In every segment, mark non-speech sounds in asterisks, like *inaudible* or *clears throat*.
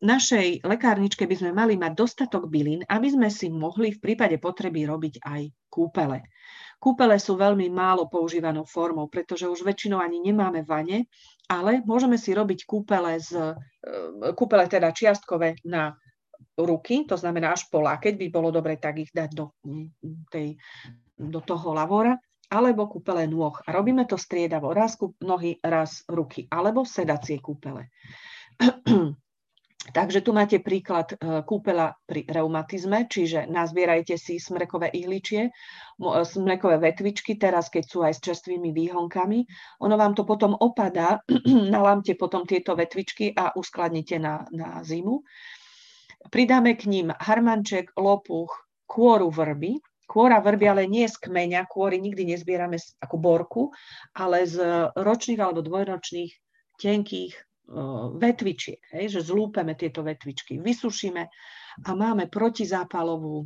našej lekárničke by sme mali mať dostatok bylín, aby sme si mohli v prípade potreby robiť aj kúpele. Kúpele sú veľmi málo používanou formou, pretože už väčšinou ani nemáme vane, ale môžeme si robiť kúpele, z, e, kúpele teda čiastkové na ruky, to znamená až po keď by bolo dobre tak ich dať do, tej, do toho lavora, alebo kúpele nôh. A robíme to striedavo, raz nohy, raz ruky, alebo sedacie kúpele. Takže tu máte príklad e, kúpela pri reumatizme, čiže nazbierajte si smrekové ihličie, e, smrekové vetvičky, teraz keď sú aj s čerstvými výhonkami. Ono vám to potom opadá, *clears throat* nalámte potom tieto vetvičky a uskladnite na, na zimu. Pridáme k ním harmanček, lopuch, kôru vrby, Kôra vrby ale nie z kmeňa, kôry nikdy nezbierame ako borku, ale z ročných alebo dvojročných tenkých vetvičiek, hej, že zlúpeme tieto vetvičky, vysušíme a máme protizápalovú,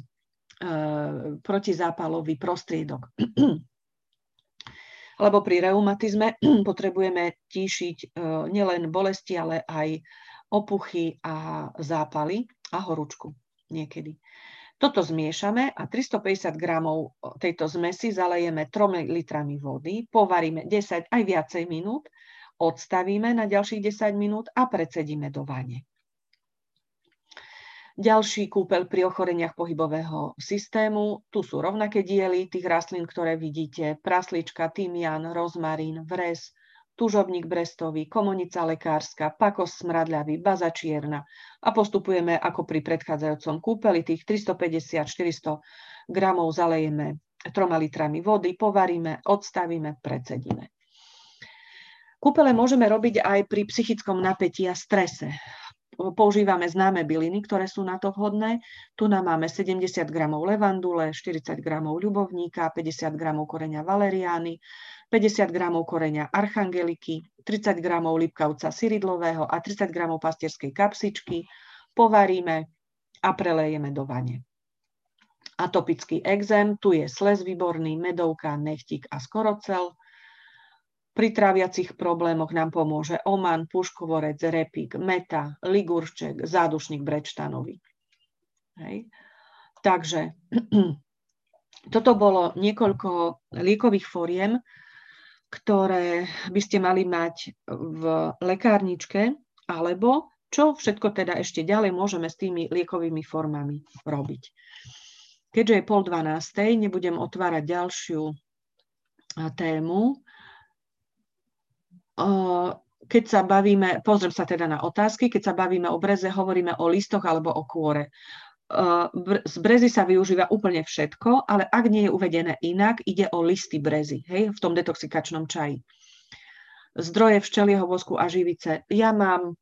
protizápalový prostriedok. *clears throat* Lebo pri reumatizme *clears throat* potrebujeme tíšiť nielen bolesti, ale aj opuchy a zápaly a horúčku niekedy. Toto zmiešame a 350 gramov tejto zmesi zalejeme 3 litrami vody, povaríme 10 aj viacej minút odstavíme na ďalších 10 minút a predsedíme do vane. Ďalší kúpel pri ochoreniach pohybového systému. Tu sú rovnaké diely tých rastlín, ktoré vidíte. Praslička, tymian, rozmarín, vres, tužobník brestový, komonica lekárska, pakos smradľavý, baza čierna. A postupujeme ako pri predchádzajúcom kúpeli. Tých 350-400 gramov zalejeme troma litrami vody, povaríme, odstavíme, predsedíme. Kúpele môžeme robiť aj pri psychickom napätí a strese. Používame známe byliny, ktoré sú na to vhodné. Tu nám máme 70 gramov levandule, 40 gramov ľubovníka, 50 gramov koreňa valeriány, 50 gramov koreňa archangeliky, 30 gramov lipkavca syridlového a 30 gramov pastierskej kapsičky. Povaríme a prelejeme do vane. Atopický exém, tu je sles výborný, medovka, nechtik a skorocel. Pri tráviacich problémoch nám pomôže oman, puškovorec, repík, meta, ligurček, zádušník brečtanový. Hej. Takže *clears throat* toto bolo niekoľko liekových fóriem, ktoré by ste mali mať v lekárničke, alebo čo všetko teda ešte ďalej môžeme s tými liekovými formami robiť. Keďže je pol dvanástej, nebudem otvárať ďalšiu tému, keď sa bavíme, pozriem sa teda na otázky, keď sa bavíme o breze, hovoríme o listoch alebo o kôre. Z brezy sa využíva úplne všetko, ale ak nie je uvedené inak, ide o listy brezy, hej, v tom detoxikačnom čaji. Zdroje včelieho vosku a živice. Ja mám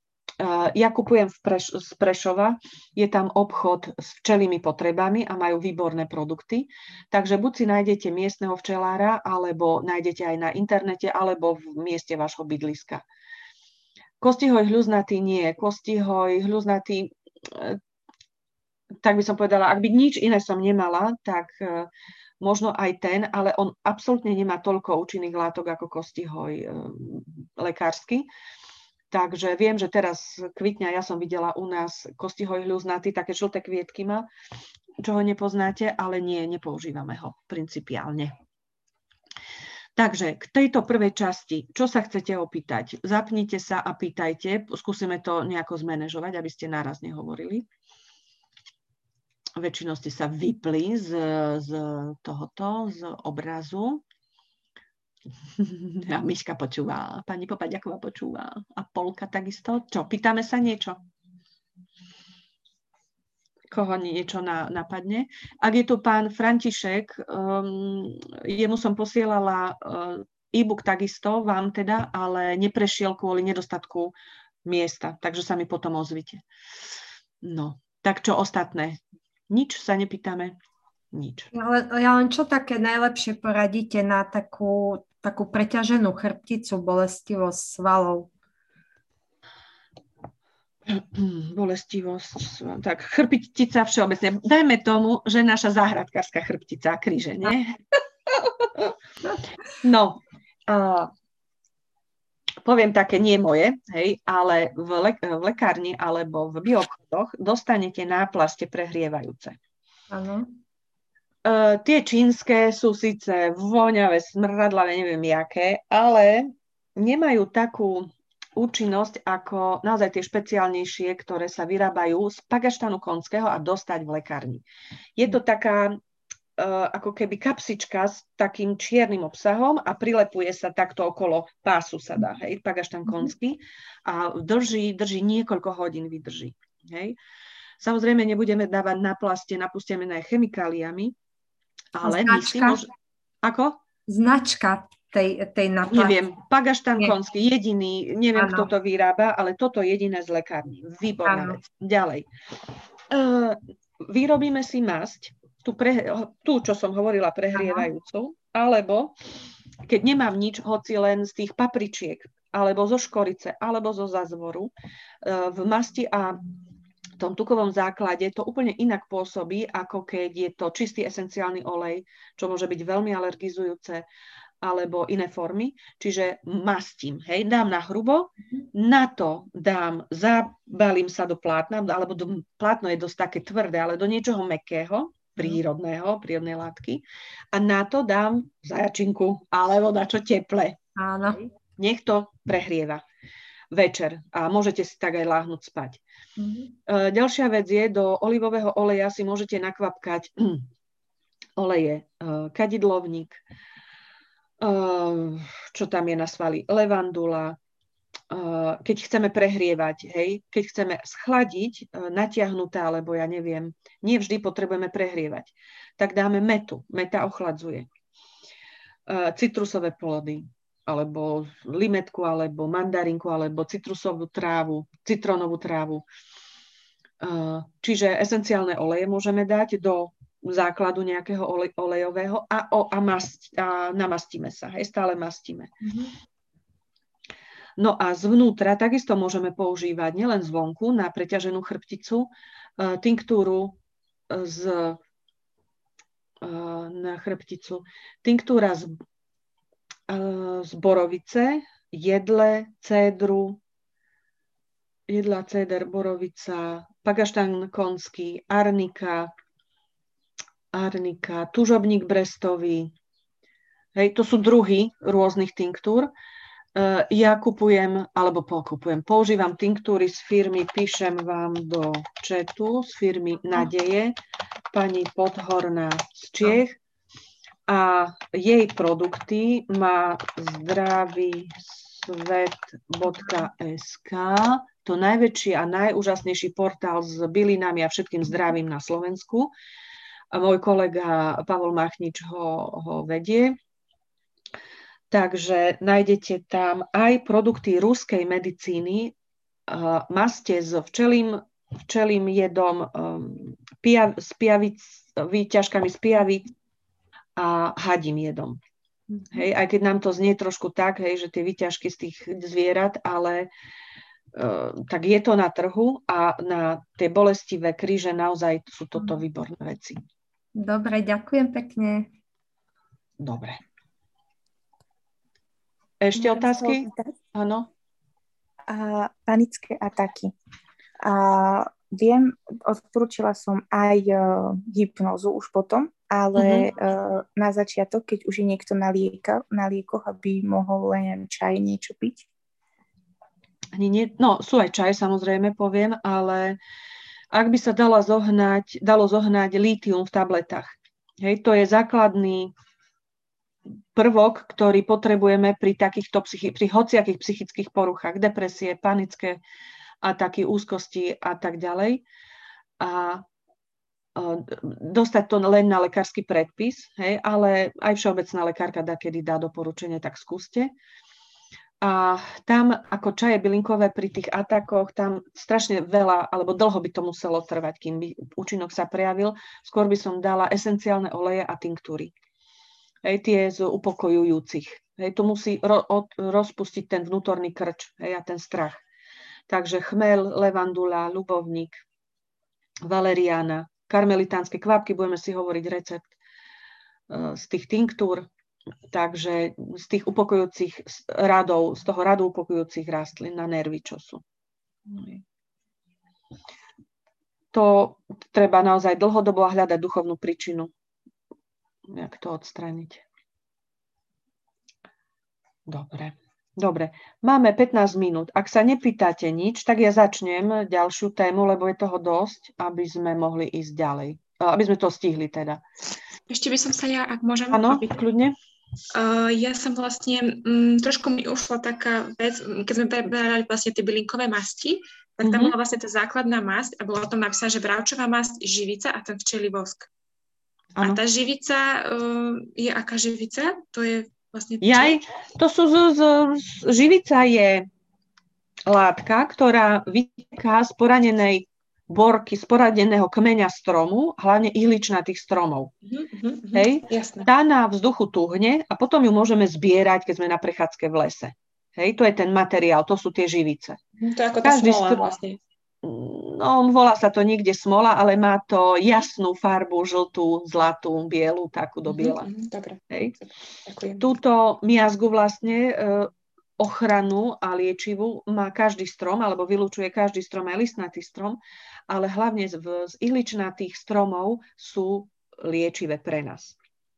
ja kupujem v Preš- z Prešova, je tam obchod s včelými potrebami a majú výborné produkty. Takže buď si nájdete miestneho včelára, alebo nájdete aj na internete, alebo v mieste vášho bydliska. Kostihoj hľuznatý nie. Kostihoj hľuznatý, e, tak by som povedala, ak by nič iné som nemala, tak e, možno aj ten, ale on absolútne nemá toľko účinných látok ako kostihoj e, lekársky. Takže viem, že teraz kvitňa, ja som videla u nás kostihoj hľuznatý, také žlté kvietky má, čo ho nepoznáte, ale nie, nepoužívame ho principiálne. Takže k tejto prvej časti, čo sa chcete opýtať? Zapnite sa a pýtajte, skúsime to nejako zmanéžovať, aby ste naraz nehovorili. Väčšinou ste sa vypli z, z tohoto, z obrazu. A *laughs* Miška počúva, pani Popaďaková počúva a Polka takisto. Čo, pýtame sa niečo? Koho niečo na, napadne? Ak je tu pán František, um, jemu som posielala uh, e-book takisto, vám teda, ale neprešiel kvôli nedostatku miesta, takže sa mi potom ozvite. No, tak čo ostatné? Nič sa nepýtame? Nič. Ale ja len čo také najlepšie poradíte na takú takú preťaženú chrbticu, bolestivosť svalov? *clears throat* bolestivosť, tak chrbtica všeobecne. Dajme tomu, že naša záhradkárska chrbtica, kríže, nie? *laughs* No, poviem také, nie moje, hej, ale v, le- v lekárni alebo v biokodoch dostanete náplaste prehrievajúce. Áno. Uh, tie čínske sú síce voňavé, smradlavé, neviem jaké, ale nemajú takú účinnosť ako naozaj tie špeciálnejšie, ktoré sa vyrábajú z pagaštanu konského a dostať v lekárni. Je to taká uh, ako keby kapsička s takým čiernym obsahom a prilepuje sa takto okolo pásu sa dá, hej, pagaštan mhm. konský a drží, drží niekoľko hodín vydrží. Hej. Samozrejme nebudeme dávať na plaste napustené chemikáliami, ale Značka. my si môž... Ako? Značka tej, tej naplaste. Neviem, Pagaštan konský, jediný, neviem, ano. kto to vyrába, ale toto jediné z lekárny. Výborná vec. Ďalej. Uh, vyrobíme si masť, tú, pre, tú, čo som hovorila, prehrievajúcu, alebo keď nemám nič, hoci len z tých papričiek, alebo zo škorice, alebo zo zazvoru, uh, v masti a tom tukovom základe to úplne inak pôsobí, ako keď je to čistý esenciálny olej, čo môže byť veľmi alergizujúce alebo iné formy, čiže mastím, hej, dám na hrubo, na to dám, zabalím sa do plátna, alebo do, plátno je dosť také tvrdé, ale do niečoho mekého, prírodného, prírodnej látky a na to dám zajačinku alebo na čo teple. Áno. Nech to prehrieva večer a môžete si tak aj láhnuť spať. Mm-hmm. Ďalšia vec je, do olivového oleja si môžete nakvapkať *clears throat* oleje, e, kadidlovník, e, čo tam je na svali, levandula, keď chceme prehrievať, hej, keď chceme schladiť, natiahnuté, alebo ja neviem, nie vždy potrebujeme prehrievať, tak dáme metu. Meta ochladzuje. Citrusové plody, alebo limetku, alebo mandarinku, alebo citrusovú trávu, citronovú trávu. Čiže esenciálne oleje môžeme dať do základu nejakého olej, olejového a, o, a, mast, a namastíme sa, hej, stále mastíme. Mm-hmm. No a zvnútra takisto môžeme používať nielen zvonku na preťaženú chrbticu, uh, tinktúru z, uh, na chrbticu, tinktúra z z borovice, jedle, cédru, jedla, céder, borovica, pagaštan konský, arnika, arnika, tužobník brestový. Hej, to sú druhy rôznych tinktúr. E, ja kupujem, alebo pokupujem, používam tinktúry z firmy, píšem vám do četu, z firmy Nadeje, pani Podhorná z Čiech a jej produkty má zdravý svet.sk, to najväčší a najúžasnejší portál s bylinami a všetkým zdravím na Slovensku. A môj kolega Pavol Machnič ho, ho vedie. Takže nájdete tam aj produkty ruskej medicíny, maste s včelým, včelým jedom, um, pijav, s pijavic, výťažkami z pijavic, a hadím jedom. Mhm. Hej, aj keď nám to znie trošku tak, hej, že tie vyťažky z tých zvierat, ale uh, tak je to na trhu a na tie bolestivé kríže naozaj sú toto mhm. výborné veci. Dobre, ďakujem pekne. Dobre. Ešte Môžem otázky? Áno. A, panické ataky. A, viem, odporúčila som aj uh, hypnozu už potom, ale mm-hmm. uh, na začiatok, keď už je niekto na, lieka, na liekoch, aby mohol len čaj niečo piť? Ani nie, no, sú aj čaj, samozrejme, poviem, ale ak by sa dala zohnať, dalo zohnať lítium v tabletách. Hej, to je základný prvok, ktorý potrebujeme pri takýchto psychi- pri hociakých psychických poruchách, depresie, panické ataky, úzkosti a tak ďalej. A dostať to len na lekársky predpis, hej, ale aj všeobecná lekárka dá, kedy dá doporučenie, tak skúste. A tam ako čaje bylinkové pri tých atakoch, tam strašne veľa alebo dlho by to muselo trvať, kým by účinok sa prejavil. Skôr by som dala esenciálne oleje a tinktúry. Hej, tie z upokojujúcich. Hej, to musí ro, od, rozpustiť ten vnútorný krč hej, a ten strach. Takže chmel, levandula, ľubovník, valeriana, karmelitánske kvapky, budeme si hovoriť recept e, z tých tinktúr, takže z tých upokojujúcich radov, z toho radu upokojujúcich rastlín na nervy, čo sú. To treba naozaj dlhodobo hľadať duchovnú príčinu, jak to odstrániť. Dobre. Dobre, máme 15 minút. Ak sa nepýtate nič, tak ja začnem ďalšiu tému, lebo je toho dosť, aby sme mohli ísť ďalej. Aby sme to stihli teda. Ešte by som sa ja, ak môžem... Áno, kľudne. Uh, ja som vlastne, um, trošku mi ušla taká vec, keď sme preberali vlastne tie bylinkové masti, tak tam mm-hmm. bola vlastne tá základná masť a bolo tam napísané, že bravčová masť, živica a ten včelí vosk. Ano. A tá živica uh, je aká živica? To je Vlastne Jaj, to sú z, z, z, živica je látka, ktorá vyteká z poranenej borky, z poraneného kmeňa stromu, hlavne ihličnatých stromov. Uh-huh, Hej? Jasné. Tá na vzduchu tuhne a potom ju môžeme zbierať, keď sme na prechádzke v lese. Hej, to je ten materiál, to sú tie živice. To je ako tá Každý smola vlastne no volá sa to niekde smola, ale má to jasnú farbu, žltú, zlatú, bielu, takú do mhm, biela. Mm-hmm, dobre. Hej. Ďakujem. Túto miazgu vlastne e, ochranu a liečivú má každý strom, alebo vylúčuje každý strom, aj listnatý strom, ale hlavne z, z ihličnatých stromov sú liečivé pre nás.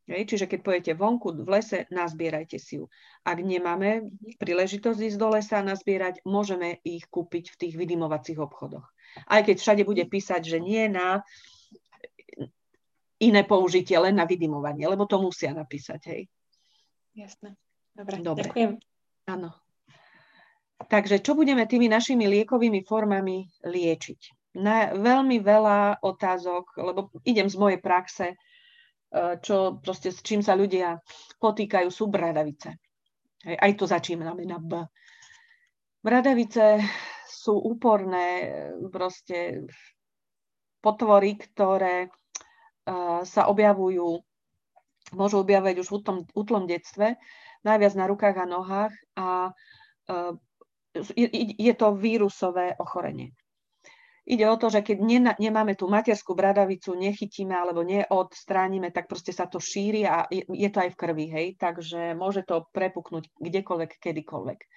Hej, čiže keď pojete vonku v lese, nazbierajte si ju. Ak nemáme príležitosť ísť do lesa a nazbierať, môžeme ich kúpiť v tých vydimovacích obchodoch. Aj keď všade bude písať, že nie na iné použitie, len na vydimovanie, lebo to musia napísať. Hej. Jasné. Dobre, Dobre. ďakujem. Áno. Takže čo budeme tými našimi liekovými formami liečiť? Na veľmi veľa otázok, lebo idem z mojej praxe, čo proste s čím sa ľudia potýkajú, sú bradavice. Aj to začíname na B. Bradavice sú úporné proste potvory, ktoré e, sa objavujú, môžu objavovať už v útlom, útlom detstve, najviac na rukách a nohách a e, je to vírusové ochorenie. Ide o to, že keď nemáme tú materskú bradavicu, nechytíme alebo neodstránime, tak proste sa to šíri a je to aj v krvi, hej, takže môže to prepuknúť kdekoľvek, kedykoľvek. E,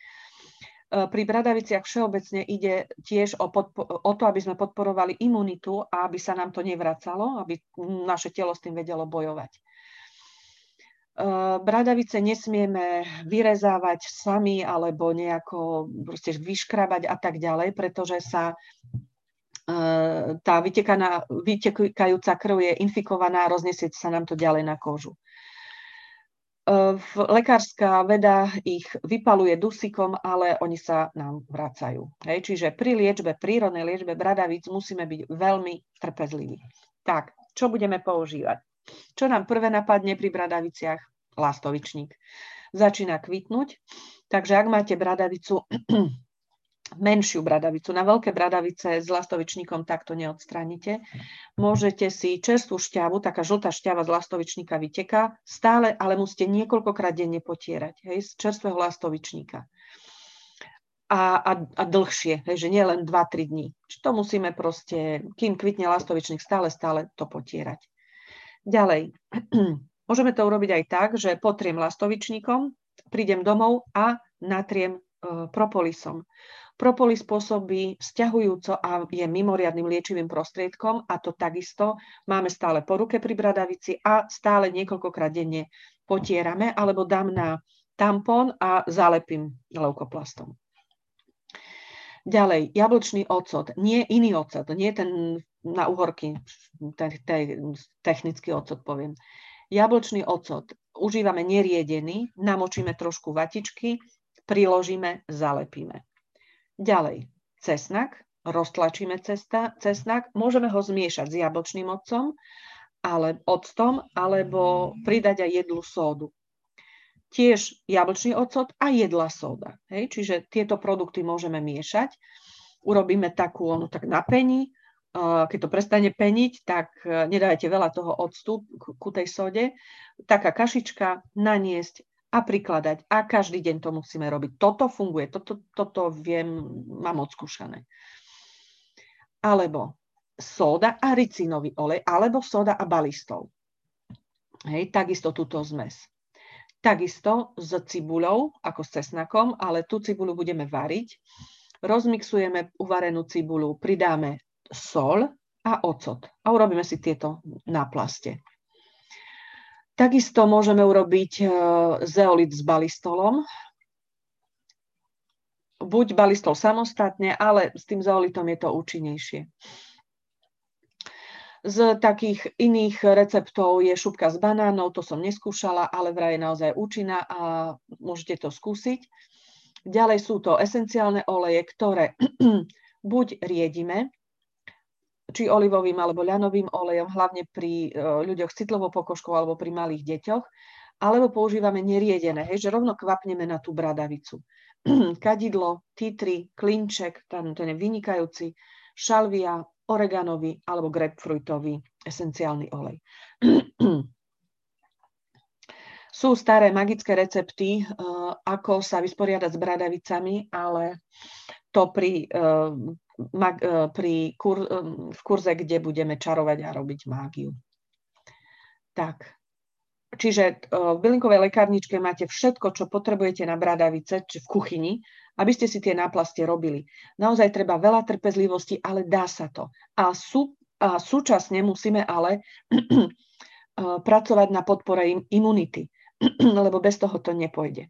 pri bradaviciach všeobecne ide tiež o, podpo- o to, aby sme podporovali imunitu a aby sa nám to nevracalo, aby naše telo s tým vedelo bojovať. E, bradavice nesmieme vyrezávať sami alebo nejako vyškrabať a tak ďalej, pretože sa tá vytekaná, vytekajúca krv je infikovaná a rozniesie sa nám to ďalej na kožu. Lekárska veda ich vypaluje dusikom, ale oni sa nám vracajú. Hej, čiže pri liečbe, prírodnej liečbe bradavíc musíme byť veľmi trpezliví. Tak, čo budeme používať? Čo nám prvé napadne pri bradaviciach? Lastovičník. Začína kvitnúť, takže ak máte bradavicu menšiu bradavicu. Na veľké bradavice s lastovičníkom takto neodstránite. Môžete si čerstvú šťavu, taká žltá šťava z lastovičníka vyteká, stále, ale musíte niekoľkokrát denne potierať, hej, z čerstvého lastovičníka. A, a, a dlhšie, hej, že nie len 2-3 dní. To musíme proste, kým kvitne lastovičník, stále, stále to potierať. Ďalej, *clears throat* môžeme to urobiť aj tak, že potriem lastovičníkom, prídem domov a natriem e, propolisom. Propolis pôsobí vzťahujúco a je mimoriadným liečivým prostriedkom a to takisto máme stále po ruke pri bradavici a stále niekoľkokrát denne potierame alebo dám na tampón a zalepím leukoplastom. Ďalej, jablčný ocot, nie iný ocot, nie ten na uhorky, ten, ten technický ocot poviem. Jablčný ocot užívame neriedený, namočíme trošku vatičky, priložíme, zalepíme. Ďalej, cesnak, roztlačíme cesta, cesnak, môžeme ho zmiešať s jablčným octom, ale octom, alebo pridať aj jedlu sódu. Tiež jablčný ocot a jedla sóda. Hej? Čiže tieto produkty môžeme miešať. Urobíme takú, ono tak na peni, keď to prestane peniť, tak e, nedajte veľa toho octu ku tej sode. Taká kašička naniesť a prikladať. A každý deň to musíme robiť. Toto funguje, toto, toto viem, mám odskúšané. Alebo sóda a ricinový olej, alebo sóda a balistov. Hej, takisto túto zmes. Takisto s cibuľou, ako s cesnakom, ale tú cibuľu budeme variť. Rozmixujeme uvarenú cibuľu, pridáme sol a ocot a urobíme si tieto náplaste. Takisto môžeme urobiť e, zeolit s balistolom. Buď balistol samostatne, ale s tým zeolitom je to účinnejšie. Z takých iných receptov je šupka s banánov, to som neskúšala, ale vraj je naozaj účinná a môžete to skúsiť. Ďalej sú to esenciálne oleje, ktoré *clears throat* buď riedime, či olivovým alebo ľanovým olejom, hlavne pri e, ľuďoch s citlivou pokožkou alebo pri malých deťoch, alebo používame neriedené, hej, že rovno kvapneme na tú bradavicu. *clears throat* Kadidlo, titri, klinček, ten, ten je vynikajúci, šalvia, oreganový alebo grapefruitový esenciálny olej. *clears throat* Sú staré magické recepty, e, ako sa vysporiadať s bradavicami, ale to pri E, pri kur, e, v kurze, kde budeme čarovať a robiť mágiu. Tak, čiže e, v bylinkovej lekárničke máte všetko, čo potrebujete na bradavice, či v kuchyni, aby ste si tie náplastie robili. Naozaj treba veľa trpezlivosti, ale dá sa to. A, sú, a súčasne musíme ale *clears throat* pracovať na podpore imunity, *clears throat* lebo bez toho to nepôjde.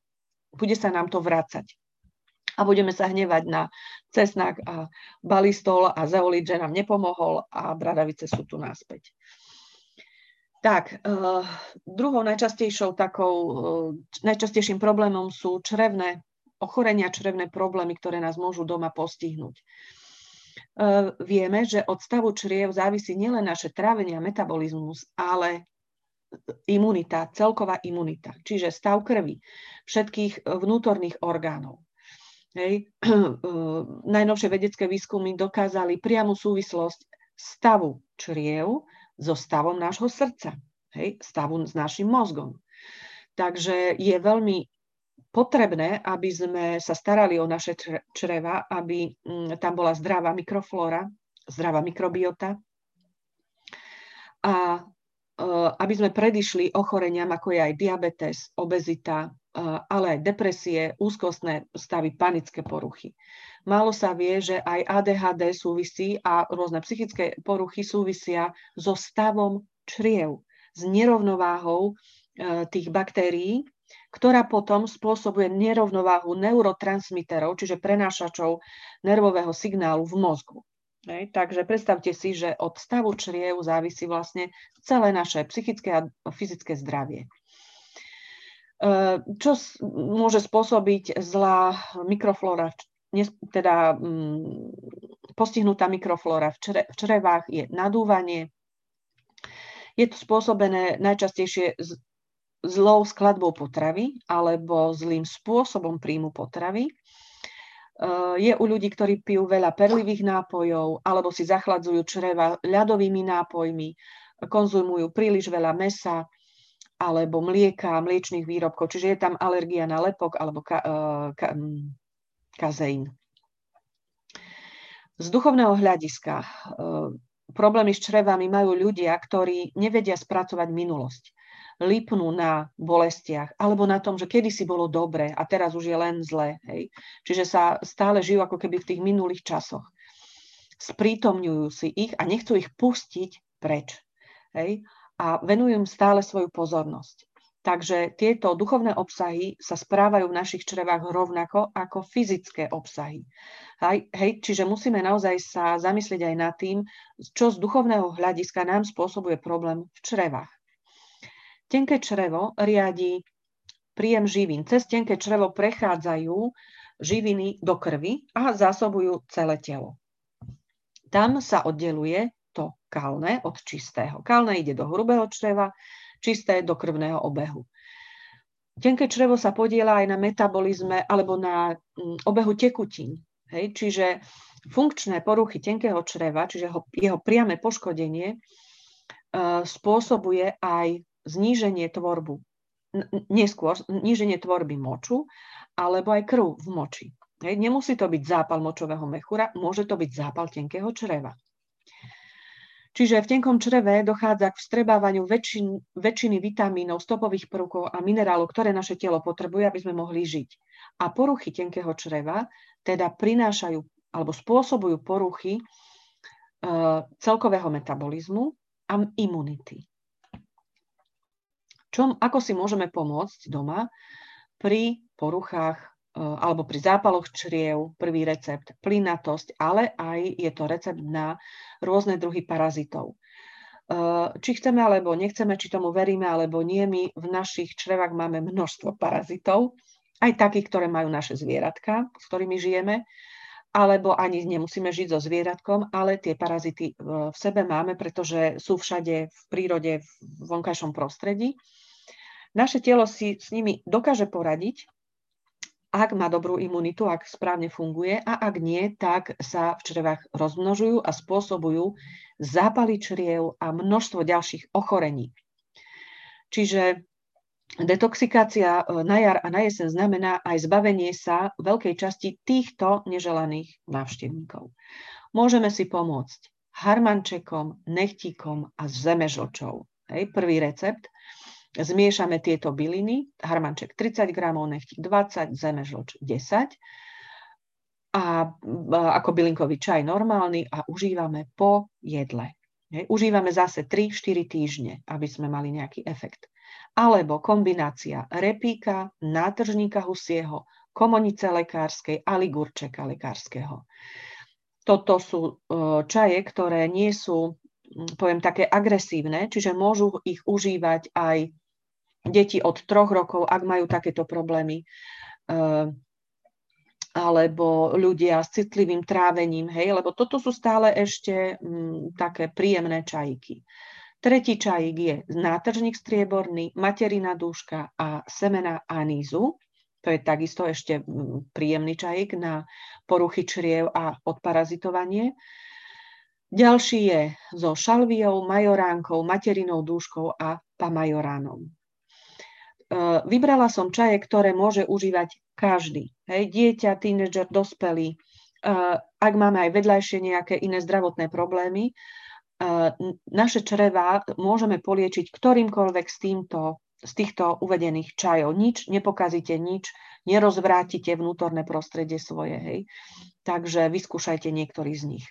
Bude sa nám to vrácať a budeme sa hnevať na cesnak a balistol a zeolit, že nám nepomohol a bradavice sú tu náspäť. Tak, uh, druhou najčastejšou takou, uh, najčastejším problémom sú črevné ochorenia, črevné problémy, ktoré nás môžu doma postihnúť. Uh, vieme, že od stavu čriev závisí nielen naše trávenie a metabolizmus, ale imunita, celková imunita, čiže stav krvi, všetkých vnútorných orgánov. Hej. *clears throat* Najnovšie vedecké výskumy dokázali priamu súvislosť stavu čriev so stavom nášho srdca, hej, stavu s našim mozgom. Takže je veľmi potrebné, aby sme sa starali o naše čreva, aby mm, tam bola zdravá mikroflóra, zdravá mikrobiota a aby sme predišli ochoreniam, ako je aj diabetes, obezita, ale aj depresie, úzkostné stavy, panické poruchy. Málo sa vie, že aj ADHD súvisí a rôzne psychické poruchy súvisia so stavom čriev, s nerovnováhou e, tých baktérií, ktorá potom spôsobuje nerovnováhu neurotransmiterov, čiže prenášačov nervového signálu v mozgu. Hej, takže predstavte si, že od stavu čriev závisí vlastne celé naše psychické a fyzické zdravie. Čo môže spôsobiť zlá mikroflóra, teda mm, postihnutá mikroflóra v črevách je nadúvanie. Je to spôsobené najčastejšie zlou skladbou potravy alebo zlým spôsobom príjmu potravy. E, je u ľudí, ktorí pijú veľa perlivých nápojov alebo si zachladzujú čreva ľadovými nápojmi, konzumujú príliš veľa mesa, alebo mlieka, mliečných výrobkov, čiže je tam alergia na lepok alebo ka, e, ka, kazeín. Z duchovného hľadiska e, problémy s črevami majú ľudia, ktorí nevedia spracovať minulosť. Lipnú na bolestiach alebo na tom, že kedysi bolo dobre a teraz už je len zlé. Hej. Čiže sa stále žijú ako keby v tých minulých časoch. Sprítomňujú si ich a nechcú ich pustiť preč. Hej a venujú im stále svoju pozornosť. Takže tieto duchovné obsahy sa správajú v našich črevách rovnako ako fyzické obsahy. Hej, čiže musíme naozaj sa zamyslieť aj nad tým, čo z duchovného hľadiska nám spôsobuje problém v črevách. Tenké črevo riadi príjem živín. Cez tenké črevo prechádzajú živiny do krvi a zásobujú celé telo. Tam sa oddeluje kalné od čistého. Kalné ide do hrubého čreva, čisté do krvného obehu. Tenké črevo sa podiela aj na metabolizme alebo na mm, obehu tekutín. Hej? Čiže funkčné poruchy tenkého čreva, čiže ho, jeho priame poškodenie, uh, spôsobuje aj zníženie tvorbu, neskôr zníženie tvorby moču alebo aj krv v moči. Hej? Nemusí to byť zápal močového mechúra, môže to byť zápal tenkého čreva. Čiže v tenkom čreve dochádza k vstrebávaniu väčšin, väčšiny vitamínov, stopových prvkov a minerálov, ktoré naše telo potrebuje, aby sme mohli žiť. A poruchy tenkého čreva teda prinášajú alebo spôsobujú poruchy e, celkového metabolizmu a imunity. Čom, ako si môžeme pomôcť doma pri poruchách alebo pri zápaloch čriev, prvý recept, plynatosť, ale aj je to recept na rôzne druhy parazitov. E, či chceme alebo nechceme, či tomu veríme alebo nie, my v našich črevách máme množstvo parazitov, aj takých, ktoré majú naše zvieratka, s ktorými žijeme, alebo ani nemusíme žiť so zvieratkom, ale tie parazity v sebe máme, pretože sú všade v prírode, v vonkajšom prostredí. Naše telo si s nimi dokáže poradiť, ak má dobrú imunitu, ak správne funguje a ak nie, tak sa v črevách rozmnožujú a spôsobujú zápaly čriev a množstvo ďalších ochorení. Čiže Detoxikácia e, na jar a na jeseň znamená aj zbavenie sa veľkej časti týchto neželaných návštevníkov. Môžeme si pomôcť harmančekom, nechtíkom a zemežlčou. Hej, prvý recept. Zmiešame tieto byliny, harmanček 30 gramov, nechtík 20, zemežlč 10 a ako bylinkový čaj normálny a užívame po jedle. Užívame zase 3-4 týždne, aby sme mali nejaký efekt alebo kombinácia repíka, nátržníka husieho, komonice lekárskej a ligurčeka lekárskeho. Toto sú e, čaje, ktoré nie sú, poviem, také agresívne, čiže môžu ich užívať aj deti od troch rokov, ak majú takéto problémy, e, alebo ľudia s citlivým trávením, hej, lebo toto sú stále ešte m, také príjemné čajky. Tretí čajík je nátržník strieborný, materina dúška a semena anízu. To je takisto ešte mm, príjemný čajík na poruchy čriev a odparazitovanie. Ďalší je so šalviou, majoránkou, materinou dúškou a pamajoránom. E, vybrala som čaje, ktoré môže užívať každý. Hej, dieťa, tínedžer, dospelý. E, ak máme aj vedľajšie nejaké iné zdravotné problémy, naše čreva môžeme poliečiť ktorýmkoľvek z, týmto, z týchto uvedených čajov. Nič nepokazíte, nič nerozvrátite vnútorné prostredie svoje. Hej. Takže vyskúšajte niektorý z nich.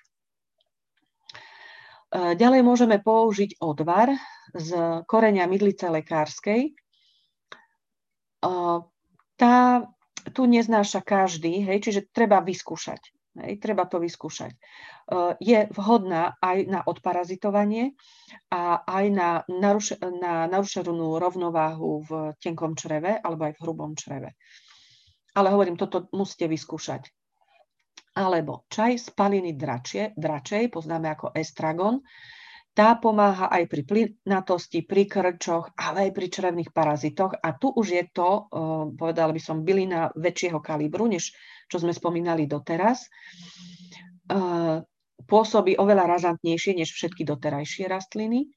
Ďalej môžeme použiť odvar z korenia mydlice lekárskej. Tá tu neznáša každý, hej, čiže treba vyskúšať. Hej, treba to vyskúšať. E, je vhodná aj na odparazitovanie a aj na, naruš- na narušenú rovnováhu v tenkom čreve alebo aj v hrubom čreve. Ale hovorím, toto musíte vyskúšať. Alebo čaj z paliny dračie, dračej, poznáme ako estragon, tá pomáha aj pri plynatosti, pri krčoch, ale aj pri črevných parazitoch. A tu už je to, povedala by som, bylina väčšieho kalibru, než čo sme spomínali doteraz. Pôsobí oveľa razantnejšie než všetky doterajšie rastliny.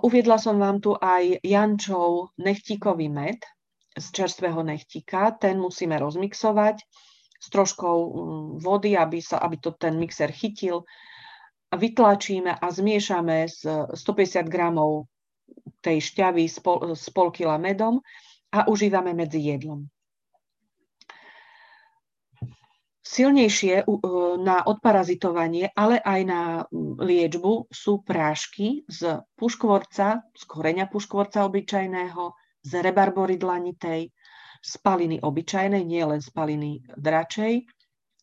Uviedla som vám tu aj Jančov nechtíkový med z čerstvého nechtíka. Ten musíme rozmixovať s troškou vody, aby, sa, aby to ten mixer chytil vytlačíme a zmiešame s 150 gramov tej šťavy s pol, s pol kila medom a užívame medzi jedlom. Silnejšie na odparazitovanie, ale aj na liečbu sú prášky z puškvorca, z koreňa puškvorca obyčajného, z rebarbory dlanitej, z paliny obyčajnej, nie len z paliny dračej,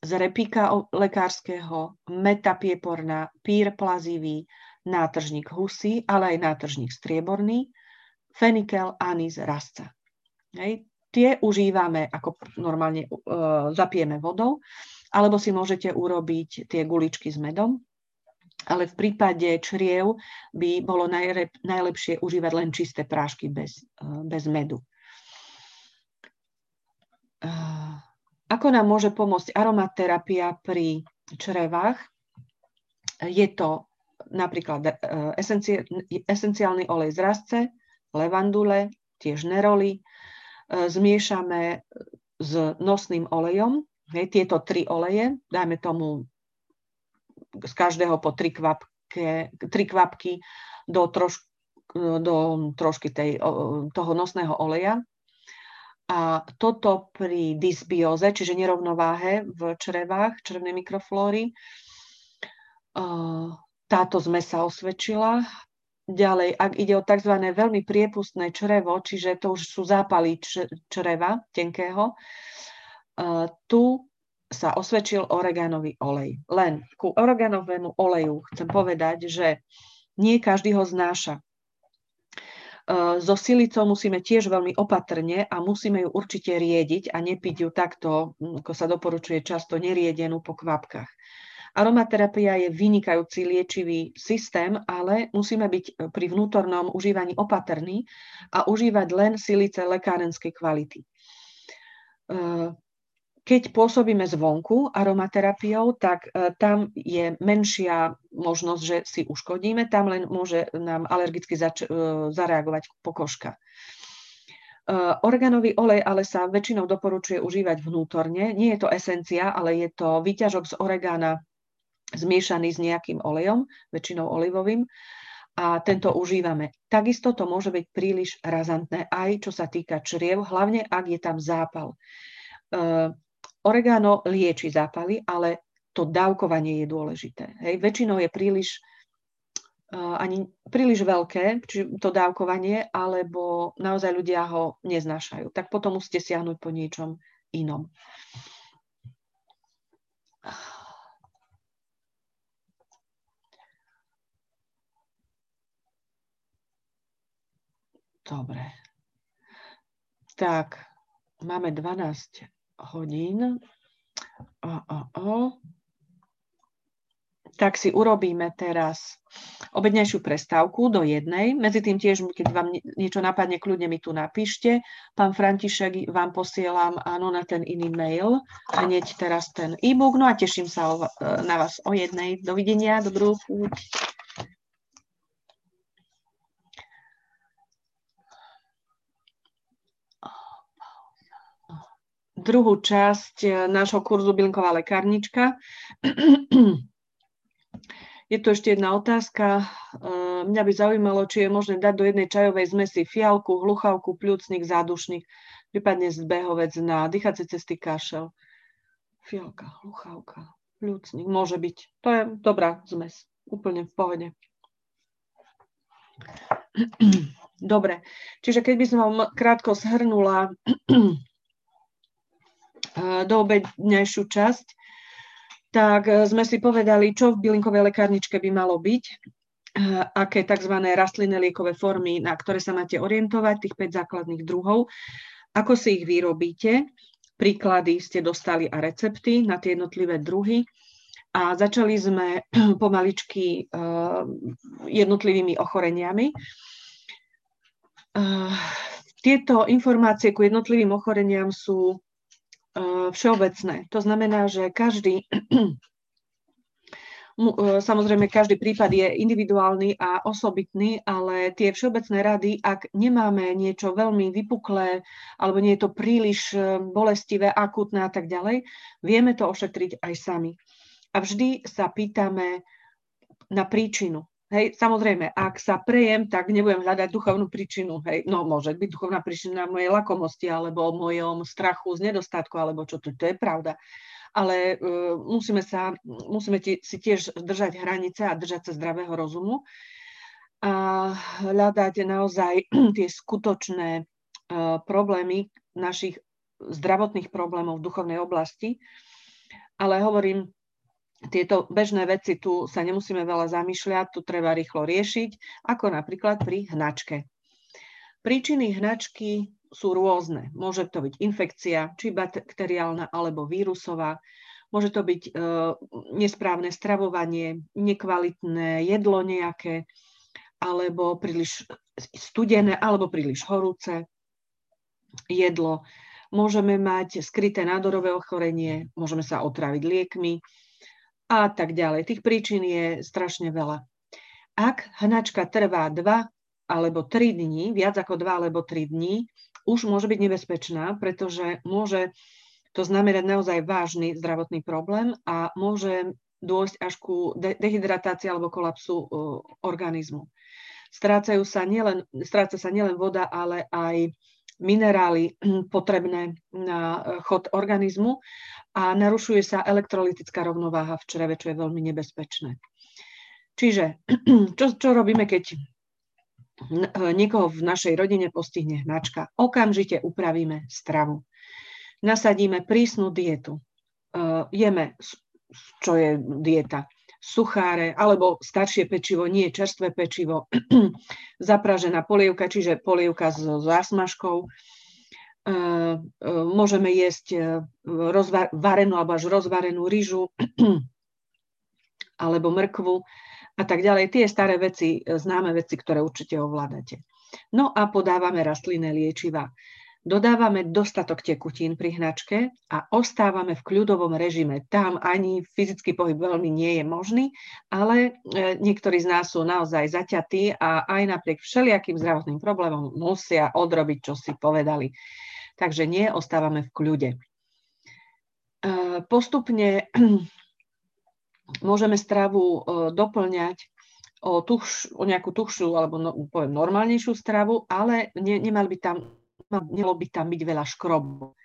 z repíka lekárskeho, meta pieporná, pír plazivý, nátržník husy, ale aj nátržník strieborný, fenikel, anís, rasca. Hej. Tie užívame ako normálne uh, zapijeme vodou, alebo si môžete urobiť tie guličky s medom, ale v prípade čriev by bolo najrep, najlepšie užívať len čisté prášky bez, uh, bez medu. Ako nám môže pomôcť aromaterapia pri črevách? Je to napríklad e, esenciálny olej z rastce, levandule, tiež neroli. E, zmiešame s nosným olejom. Hej, tieto tri oleje, dajme tomu z každého po tri kvap, kvapke, tri kvapky do, troš, do trošky tej, toho nosného oleja. A toto pri dysbióze, čiže nerovnováhe v črevách, črevnej mikroflóry, táto zmes sa osvedčila. Ďalej, ak ide o tzv. veľmi priepustné črevo, čiže to už sú zápaly čreva tenkého, tu sa osvedčil oregánový olej. Len ku oreganovému oleju chcem povedať, že nie každý ho znáša. So silicou musíme tiež veľmi opatrne a musíme ju určite riediť a nepiť ju takto, ako sa doporučuje často, neriedenú po kvapkách. Aromaterapia je vynikajúci liečivý systém, ale musíme byť pri vnútornom užívaní opatrní a užívať len silice lekárenskej kvality. Keď pôsobíme zvonku aromaterapiou, tak e, tam je menšia možnosť, že si uškodíme, tam len môže nám alergicky zač- e, zareagovať pokožka. E, organový olej ale sa väčšinou doporučuje užívať vnútorne. Nie je to esencia, ale je to výťažok z oregána zmiešaný s nejakým olejom, väčšinou olivovým, a tento užívame. Takisto to môže byť príliš razantné, aj čo sa týka čriev, hlavne ak je tam zápal. Oregano lieči zápaly, ale to dávkovanie je dôležité. Hej. Väčšinou je príliš uh, ani príliš veľké, či to dávkovanie, alebo naozaj ľudia ho neznášajú. Tak potom musíte siahnuť po niečom inom. Dobre. Tak, máme 12 hodín. O, o, o. Tak si urobíme teraz obednejšiu prestávku do jednej. Medzi tým tiež, keď vám niečo napadne, kľudne mi tu napíšte. Pán František, vám posielam áno na ten iný mail. Hneď teraz ten e-book. No a teším sa na vás o jednej. Dovidenia, dobrú chuť. Druhú časť eh, nášho kurzu Bylinková lekárnička. *clears throat* Je tu ešte jedna otázka. Eh, mňa by zaujímalo, či je možné dať do jednej čajovej zmesi fialku, hluchavku, pľúcnik, zádušník, prípadne zbehovec na dýchacie cesty kašel. Fialka, hluchavka, pľúcnik, môže byť. To je dobrá zmes, úplne v pohode. *clears throat* Dobre, čiže keď by som vám krátko zhrnula *clears throat* do obednejšiu časť, tak e, sme si povedali, čo v bylinkovej lekárničke by malo byť, e, aké tzv. rastlinné liekové formy, na ktoré sa máte orientovať, tých 5 základných druhov, ako si ich vyrobíte, príklady ste dostali a recepty na tie jednotlivé druhy a začali sme *clears throat* pomaličky e, jednotlivými ochoreniami. Tieto informácie ku jednotlivým ochoreniam sú všeobecné. To znamená, že každý, *clears throat* e, samozrejme každý prípad je individuálny a osobitný, ale tie všeobecné rady, ak nemáme niečo veľmi vypuklé alebo nie je to príliš e, bolestivé, akutné a tak ďalej, vieme to ošetriť aj sami. A vždy sa pýtame na príčinu. Hej, samozrejme, ak sa prejem, tak nebudem hľadať duchovnú príčinu. Hej, no môže byť duchovná príčina mojej lakomosti alebo mojom strachu z nedostatku, alebo čo to, to je pravda. Ale uh, musíme, sa, musíme ti, si tiež držať hranice a držať sa zdravého rozumu a hľadať naozaj *clears throat* tie skutočné uh, problémy našich zdravotných problémov v duchovnej oblasti. Ale hovorím, tieto bežné veci tu sa nemusíme veľa zamýšľať, tu treba rýchlo riešiť, ako napríklad pri hnačke. Príčiny hnačky sú rôzne. Môže to byť infekcia, či bakteriálna alebo vírusová. Môže to byť e, nesprávne stravovanie, nekvalitné jedlo nejaké, alebo príliš studené, alebo príliš horúce jedlo. Môžeme mať skryté nádorové ochorenie, môžeme sa otraviť liekmi, a tak ďalej. Tých príčin je strašne veľa. Ak hnačka trvá 2 alebo 3 dní, viac ako 2 alebo 3 dní, už môže byť nebezpečná, pretože môže to znamenať naozaj vážny zdravotný problém a môže dôjsť až ku dehydratácii alebo kolapsu organizmu. Strácajú sa nielen, stráca sa nielen voda, ale aj minerály *clears throat* potrebné na chod organizmu a narušuje sa elektrolytická rovnováha v čreve, čo je veľmi nebezpečné. Čiže *clears throat* čo, čo robíme, keď niekoho v našej rodine postihne hnačka? Okamžite upravíme stravu. Nasadíme prísnu dietu. Uh, jeme, čo je dieta, sucháre alebo staršie pečivo, nie čerstvé pečivo, *clears throat* zapražená polievka, čiže polievka s zásmažkou. Uh, uh, môžeme jesť rozvarenú alebo až rozvarenú rýžu *clears throat* alebo mrkvu a tak ďalej. Tie staré veci, e, známe veci, ktoré určite ovládate. No a podávame rastlinné liečiva. Dodávame dostatok tekutín pri hnačke a ostávame v kľudovom režime. Tam ani fyzický pohyb veľmi nie je možný, ale e, niektorí z nás sú naozaj zaťatí a aj napriek všelijakým zdravotným problémom musia odrobiť, čo si povedali. Takže nie, ostávame v kľude. E, postupne *clears throat* môžeme stravu e, doplňať o, tuš, o nejakú tuhšiu alebo no, poviem normálnejšiu stravu, ale ne, nemal by tam, nemalo by tam byť veľa škrobu.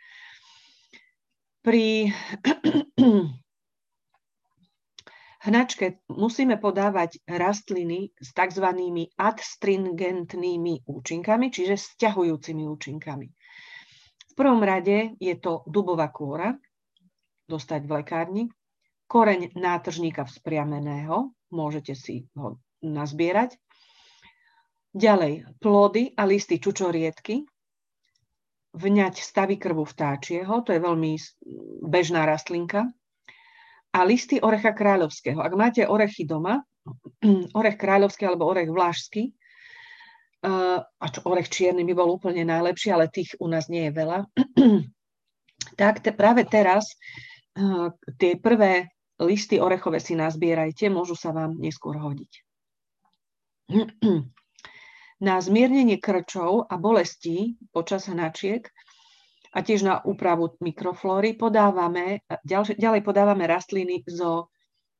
Pri *clears throat* hnačke musíme podávať rastliny s tzv. adstringentnými účinkami, čiže sťahujúcimi účinkami. V prvom rade je to dubová kôra, dostať v lekárni, koreň nátržníka vzpriameného, môžete si ho nazbierať. Ďalej, plody a listy čučoriedky, vňať stavy krvu vtáčieho, to je veľmi bežná rastlinka, a listy orecha kráľovského. Ak máte orechy doma, *clears throat* orech kráľovský alebo orech vlážský, eh, a čo, orech čierny by bol úplne najlepší, ale tých u nás nie je veľa, *clears throat* tak te, práve teraz uh, tie prvé listy orechové si nazbierajte, môžu sa vám neskôr hodiť. *clears throat* Na zmiernenie krčov a bolestí počas hnačiek a tiež na úpravu mikroflóry podávame, ďalej, podávame rastliny so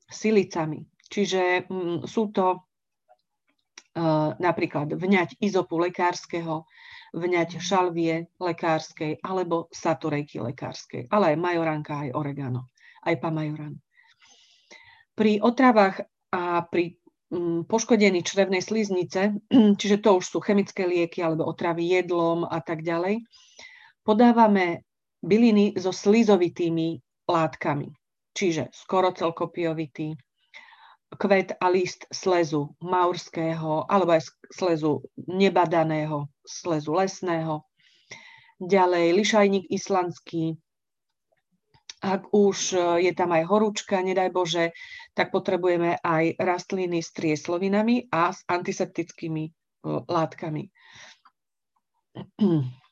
silicami. Čiže mm, sú to uh, napríklad vňať izopu lekárskeho, vňať šalvie lekárskej alebo saturejky lekárskej, ale aj majoranka, aj oregano, aj pamajoran. Pri otravách a pri poškodení črevnej sliznice, *clears throat* čiže to už sú chemické lieky alebo otravy jedlom a tak ďalej, podávame byliny so slizovitými látkami, čiže skorocelkopiovitý, kvet a list slezu maurského alebo aj slezu nebadaného, slezu lesného, ďalej lišajník islandský, ak už e, je tam aj horúčka, nedaj Bože, tak potrebujeme aj rastliny s trieslovinami a s antiseptickými e, látkami. *clears throat*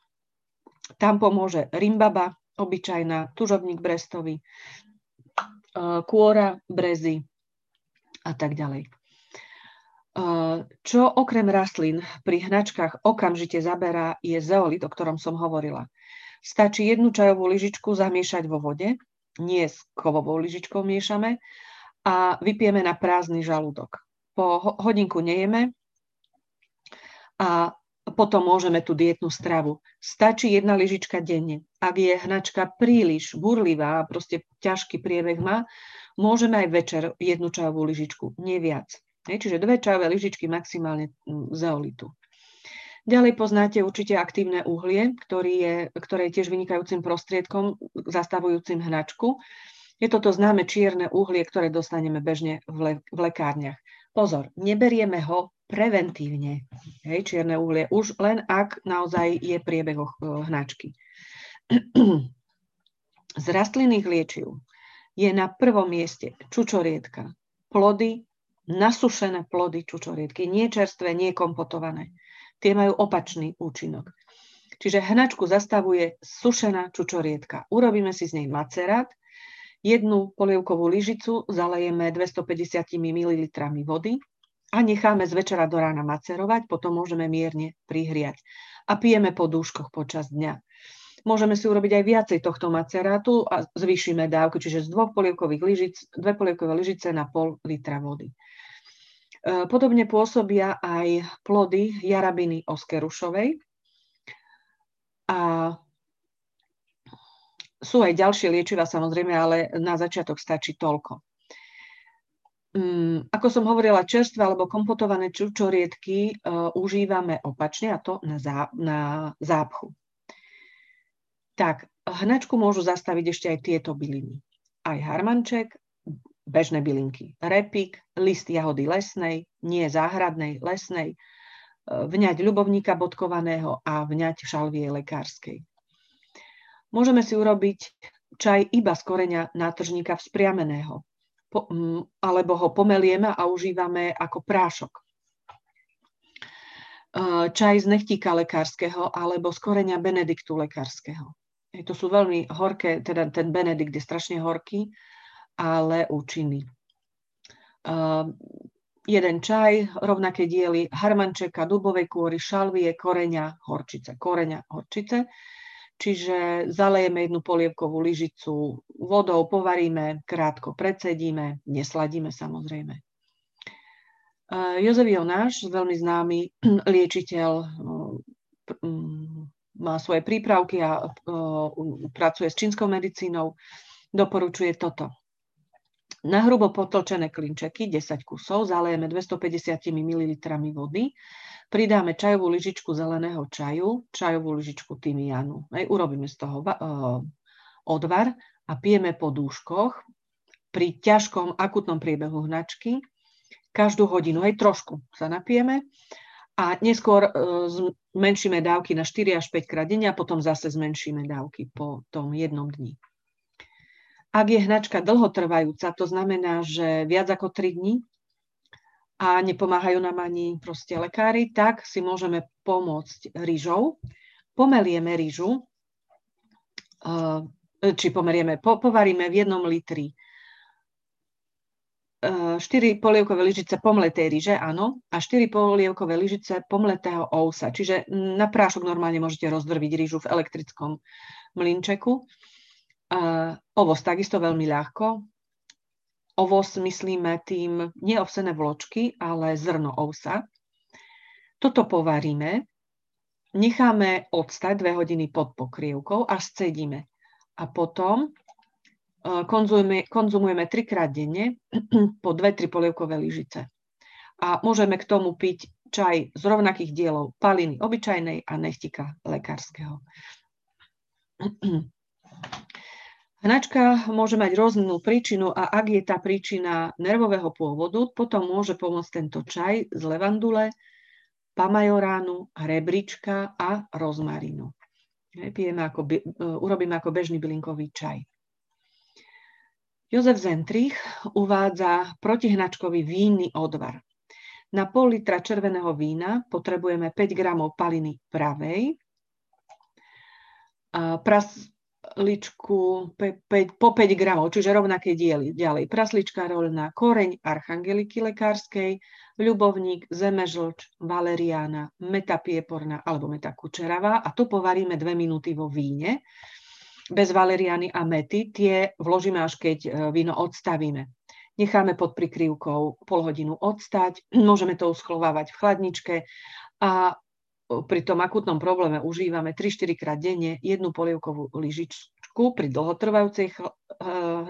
Tam pomôže rimbaba, obyčajná, tužovník brestový, e, kôra, brezy a tak ďalej. Čo okrem rastlín pri hnačkách okamžite zaberá, je zeolit, o ktorom som hovorila. Stačí jednu čajovú lyžičku zamiešať vo vode, nie s kovovou lyžičkou miešame, a vypijeme na prázdny žalúdok. Po hodinku nejeme a potom môžeme tú dietnú stravu. Stačí jedna lyžička denne. Ak je hnačka príliš burlivá proste ťažký priebeh má, môžeme aj večer jednu čajovú lyžičku, nie viac. Čiže dve čajové lyžičky maximálne mm, zeolitu. Ďalej poznáte určite aktívne uhlie, ktorý je, ktoré je tiež vynikajúcim prostriedkom zastavujúcim hnačku. Je toto známe čierne uhlie, ktoré dostaneme bežne v, le, v lekárniach. Pozor, neberieme ho preventívne, hej, čierne uhlie, už len ak naozaj je priebeh hnačky. *clears throat* Z rastlinných liečiv je na prvom mieste čučoriedka, plody, nasušené plody čučoriedky, nie čerstvé, nie kompotované tie majú opačný účinok. Čiže hnačku zastavuje sušená čučoriedka. Urobíme si z nej macerát, jednu polievkovú lyžicu zalejeme 250 ml vody a necháme z večera do rána macerovať, potom môžeme mierne prihriať. A pijeme po dúškoch počas dňa. Môžeme si urobiť aj viacej tohto macerátu a zvýšime dávku, čiže z dvoch polievkových lyžic, dve polievkové lyžice na pol litra vody. E, podobne pôsobia aj plody jarabiny oskerušovej. A sú aj ďalšie liečiva samozrejme, ale na začiatok stačí toľko. Um, ako som hovorila, čerstvé alebo kompotované čučoriedky uh, užívame opačne a to na, zá, na zápchu. Tak, hnačku môžu zastaviť ešte aj tieto byliny. Aj harmanček, bežné bylinky. Repik, list jahody lesnej, nie záhradnej, lesnej, uh, vňať ľubovníka bodkovaného a vňať šalvie lekárskej. Môžeme si urobiť čaj iba z koreňa nátržníka vzpriameného po, alebo ho pomelieme a užívame ako prášok. E, čaj z nechtíka lekárskeho alebo z koreňa benediktu lekárskeho. To sú veľmi horké, teda ten benedikt je strašne horký, ale účinný. Uh, jeden čaj, rovnaké diely harmančeka, dubovej kôry, šalvie, koreňa, horčice. Koreňa, horčice. Čiže zalejeme jednu polievkovú lyžicu vodou, povaríme, krátko predsedíme, nesladíme samozrejme. E, Jozef Jonáš, veľmi známy *clears throat* liečiteľ, e, má svoje prípravky a e, pracuje s čínskou medicínou, doporučuje toto. Na hrubo potlčené klinčeky, 10 kusov, zalejeme 250 ml vody, pridáme čajovú lyžičku zeleného čaju, čajovú lyžičku tymianu. Hej, urobíme z toho uh, odvar a pijeme po dúškoch pri ťažkom akutnom priebehu hnačky každú hodinu, hej, trošku sa napijeme a neskôr uh, zmenšíme dávky na 4 až 5 krát denne a potom zase zmenšíme dávky po tom jednom dni. Ak je hnačka dlhotrvajúca, to znamená, že viac ako 3 dní, a nepomáhajú nám ani proste lekári, tak si môžeme pomôcť rýžou. Pomelieme rýžu, eh, či pomerieme, po, povaríme v jednom litri 4 eh, polievkové lyžice pomletej ryže, áno, a 4 polievkové lyžice pomletého ousa. Čiže na prášok normálne môžete rozdrviť rýžu v elektrickom mlinčeku. Uh, ovoz takisto veľmi ľahko ovoz myslíme tým neovsené vločky, ale zrno ovsa. Toto povaríme, necháme odstať dve hodiny pod pokrievkou a scedíme. A potom e, konzumujeme, konzumujeme trikrát denne *clears throat* po dve, tri polievkové lyžice. A môžeme k tomu piť čaj z rovnakých dielov paliny obyčajnej a nechtika lekárskeho. *clears throat* Hnačka môže mať rôznu príčinu a ak je tá príčina nervového pôvodu, potom môže pomôcť tento čaj z levandule, pamajoránu, hrebrička a rozmarínu. Pijeme ako, e, urobíme ako bežný bylinkový čaj. Jozef Zentrich uvádza protihnačkový vínny odvar. Na pol litra červeného vína potrebujeme 5 gramov paliny pravej, ličku pe, pe, po 5 gramov, čiže rovnaké diely. Ďalej praslička rolná, koreň archangeliky lekárskej, ľubovník, zemežlč, valeriána, meta pieporná alebo meta kučeravá a to povaríme 2 minúty vo víne. Bez valeriány a mety tie vložíme až keď e, víno odstavíme. Necháme pod prikryvkou pol hodinu odstať, môžeme to uschlovávať v chladničke a pri tom akutnom probléme užívame 3-4 krát denne jednu polievkovú lyžičku pri dlhotrvajúcej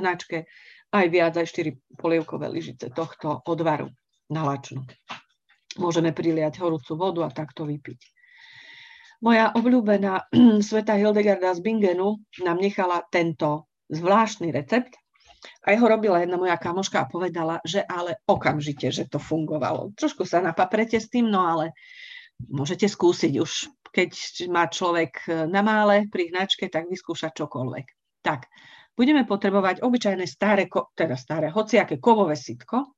hnačke aj viac aj 4 polievkové lyžice tohto odvaru na lačnu. Môžeme priliať horúcu vodu a takto vypiť. Moja obľúbená *clears throat* sveta Hildegarda z Bingenu nám nechala tento zvláštny recept. A ho robila jedna moja kamoška a povedala, že ale okamžite, že to fungovalo. Trošku sa napaprete s tým, no ale môžete skúsiť už. Keď má človek e, na mále pri hnačke, tak vyskúša čokoľvek. Tak, budeme potrebovať obyčajné staré, teda staré, hociaké kovové sitko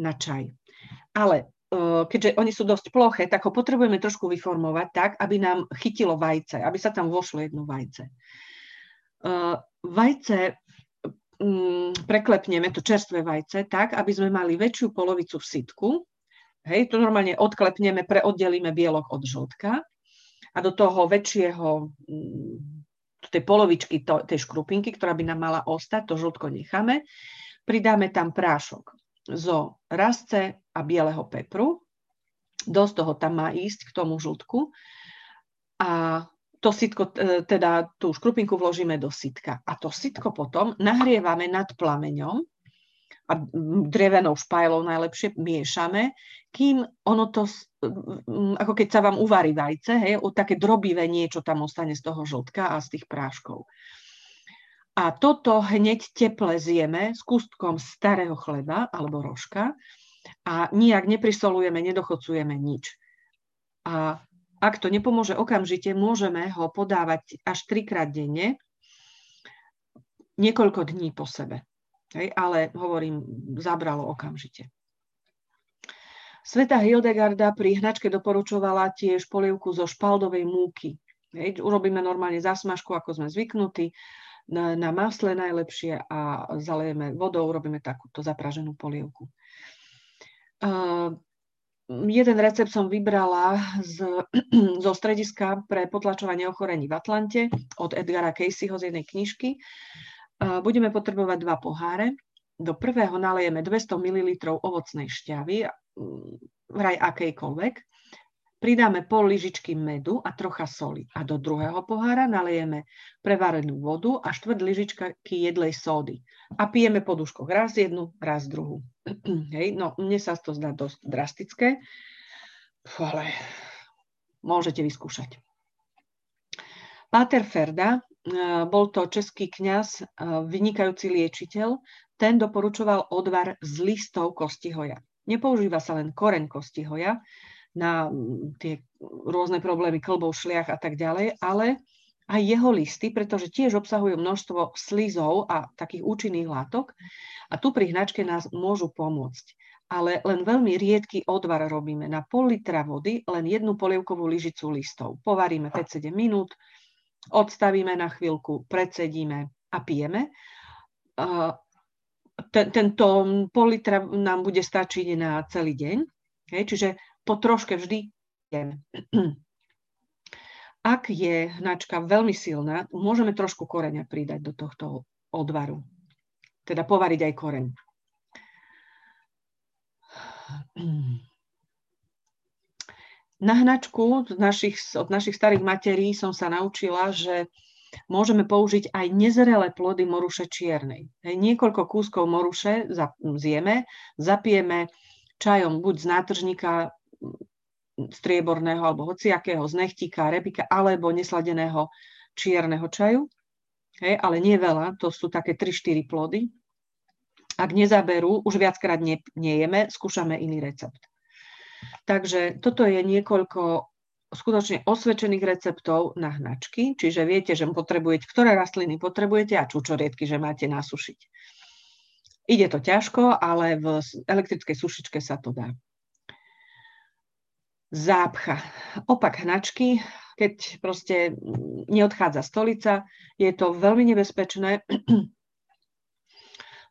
na čaj. Ale e, keďže oni sú dosť ploché, tak ho potrebujeme trošku vyformovať tak, aby nám chytilo vajce, aby sa tam vošlo jedno vajce. E, vajce mm, preklepneme, to čerstvé vajce, tak, aby sme mali väčšiu polovicu v sitku, Hej, to normálne odklepneme, preoddelíme bielok od žltka a do toho väčšieho mm, tej polovičky to, tej škrupinky, ktorá by nám mala ostať, to žltko necháme. Pridáme tam prášok zo rastce a bieleho pepru. Dosť toho tam má ísť k tomu žltku. A to sitko, teda tú škrupinku vložíme do sitka. A to sitko potom nahrievame nad plameňom a drevenou špajlou najlepšie miešame, kým ono to, ako keď sa vám uvarí vajce, hej, také drobivé niečo tam ostane z toho žltka a z tých práškov. A toto hneď teple zjeme s kústkom starého chleba alebo rožka a nijak neprisolujeme, nedochocujeme nič. A ak to nepomôže okamžite, môžeme ho podávať až trikrát denne, niekoľko dní po sebe. Hej, ale hovorím, zabralo okamžite. Sveta Hildegarda pri hnačke doporučovala tiež polievku zo špaldovej múky. Hej, urobíme normálne zasmažku, ako sme zvyknutí, na, na masle najlepšie a zalejeme vodou, urobíme takúto zapraženú polievku. Uh, jeden recept som vybrala z, *clears throat* zo strediska pre potlačovanie ochorení v Atlante od Edgara Caseyho z jednej knižky. Budeme potrebovať dva poháre. Do prvého nalejeme 200 ml ovocnej šťavy, vraj akejkoľvek. Pridáme pol lyžičky medu a trocha soli. A do druhého pohára nalejeme prevarenú vodu a štvrt lyžičky jedlej sódy. A pijeme po duškoch raz jednu, raz druhú. *clears throat* Hej, no mne sa to zdá dosť drastické, ale môžete vyskúšať. Páter Ferda bol to český kňaz, eh, vynikajúci liečiteľ, ten doporučoval odvar z listov kostihoja. Nepoužíva sa len koreň kostihoja na mm, tie rôzne problémy klbov, šliach a tak ďalej, ale aj jeho listy, pretože tiež obsahujú množstvo slizov a takých účinných látok a tu pri hnačke nás môžu pomôcť. Ale len veľmi riedky odvar robíme. Na pol litra vody len jednu polievkovú lyžicu listov. Povaríme 5-7 minút, odstavíme na chvíľku, predsedíme a pijeme. Tento pol litra nám bude stačiť na celý deň, hej, čiže po troške vždy pijeme. *clears throat* Ak je hnačka veľmi silná, môžeme trošku koreňa pridať do tohto odvaru. Teda povariť aj koreň. *clears throat* Na hnačku z našich, od našich starých materí som sa naučila, že môžeme použiť aj nezrelé plody moruše čiernej. Niekoľko kúskov moruše zjeme, zapijeme čajom buď z nátržníka strieborného alebo hociakého, z nechtíka, repika alebo nesladeného čierneho čaju. Hej, ale nie veľa, to sú také 3-4 plody. Ak nezaberú, už viackrát ne, nejeme, skúšame iný recept. Takže toto je niekoľko skutočne osvedčených receptov na hnačky, čiže viete, že potrebujete, ktoré rastliny potrebujete a čučoriedky, že máte nasušiť. Ide to ťažko, ale v elektrickej sušičke sa to dá. Zápcha. Opak hnačky, keď proste neodchádza stolica, je to veľmi nebezpečné,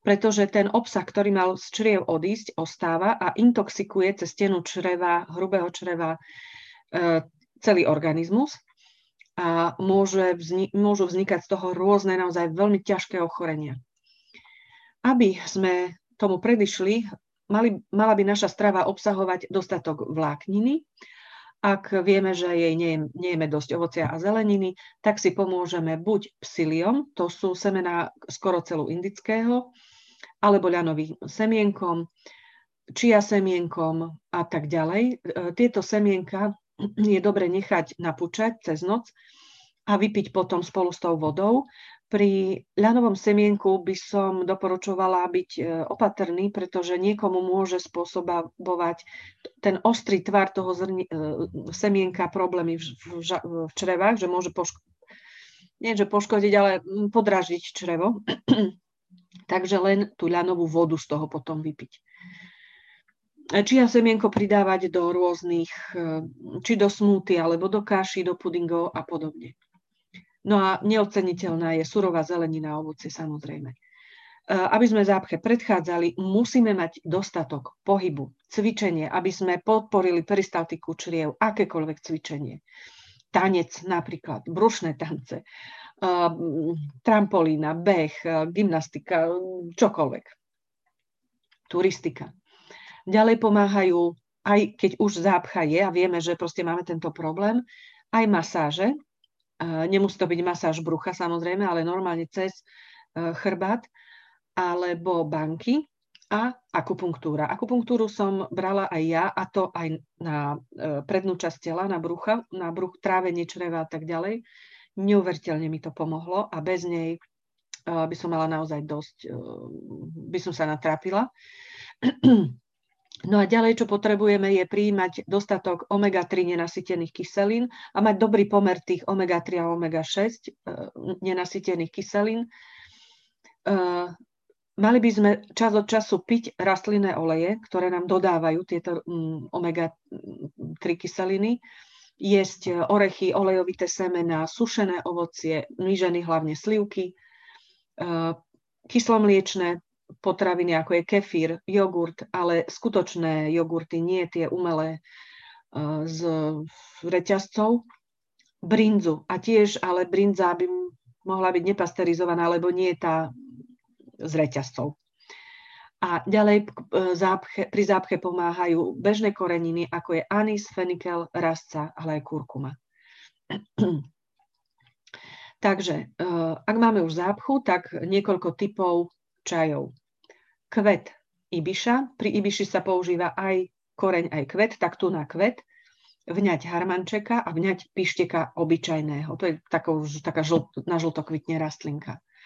pretože ten obsah, ktorý mal z čriev odísť, ostáva a intoxikuje cez stenu čreva, hrubého čreva e, celý organizmus a môže vzni- môžu vznikať z toho rôzne naozaj veľmi ťažké ochorenia. Aby sme tomu predišli, mali, mala by naša strava obsahovať dostatok vlákniny. Ak vieme, že jej nejeme dosť ovocia a zeleniny, tak si pomôžeme buď psiliom, to sú semená skoro celú indického, alebo ľanovým semienkom, čia semienkom a tak ďalej. E, tieto semienka je dobre nechať napúčať cez noc a vypiť potom spolu s tou vodou. Pri ľanovom semienku by som doporučovala byť e, opatrný, pretože niekomu môže spôsobovať ten ostrý tvar toho zrni, e, semienka problémy v, v, v črevách, že môže poško- nie, že poškodiť, ale podražiť črevo. Takže len tú ľanovú vodu z toho potom vypiť. Čia semienko pridávať do rôznych, e, či do smúty, alebo do kaši, do pudingov a podobne. No a neoceniteľná je surová zelenina a ovocie samozrejme. E, aby sme zápche predchádzali, musíme mať dostatok pohybu, cvičenie, aby sme podporili peristaltiku čriev, akékoľvek cvičenie. Tanec napríklad, brušné tance, trampolína, beh, gymnastika, čokoľvek. Turistika. Ďalej pomáhajú, aj keď už zápcha je a vieme, že proste máme tento problém, aj masáže. Nemusí to byť masáž brucha samozrejme, ale normálne cez chrbát alebo banky a akupunktúra. Akupunktúru som brala aj ja a to aj na e, prednú časť tela, na brucha, na bruch, trávenie čreva a tak ďalej. Neuveriteľne mi to pomohlo a bez nej e, by som mala naozaj dosť, e, by som sa natrápila. *clears throat* No a ďalej, čo potrebujeme, je prijímať dostatok omega-3 nenasytených kyselín a mať dobrý pomer tých omega-3 a omega-6 nenasytených kyselín Mali by sme čas od času piť rastlinné oleje, ktoré nám dodávajú tieto mm, omega-3 kyseliny, jesť orechy, olejovité semená, sušené ovocie, myženy, hlavne slivky, e, kyslomliečné potraviny, ako je kefír, jogurt, ale skutočné jogurty, nie tie umelé e, z reťazcov, brinzu. A tiež, ale brinza by mohla byť nepasterizovaná, lebo nie je tá s reťazcov. A ďalej zápche, pri zápche pomáhajú bežné koreniny, ako je anis, fenikel, rastca, ale aj kurkuma. *clears throat* Takže e, ak máme už zápchu, tak niekoľko typov čajov. Kvet ibiša. Pri ibiši sa používa aj koreň, aj kvet, tak tu na kvet. Vňať harmančeka a vňať pišteka obyčajného. To je takou, taká žlt, na žlto rastlinka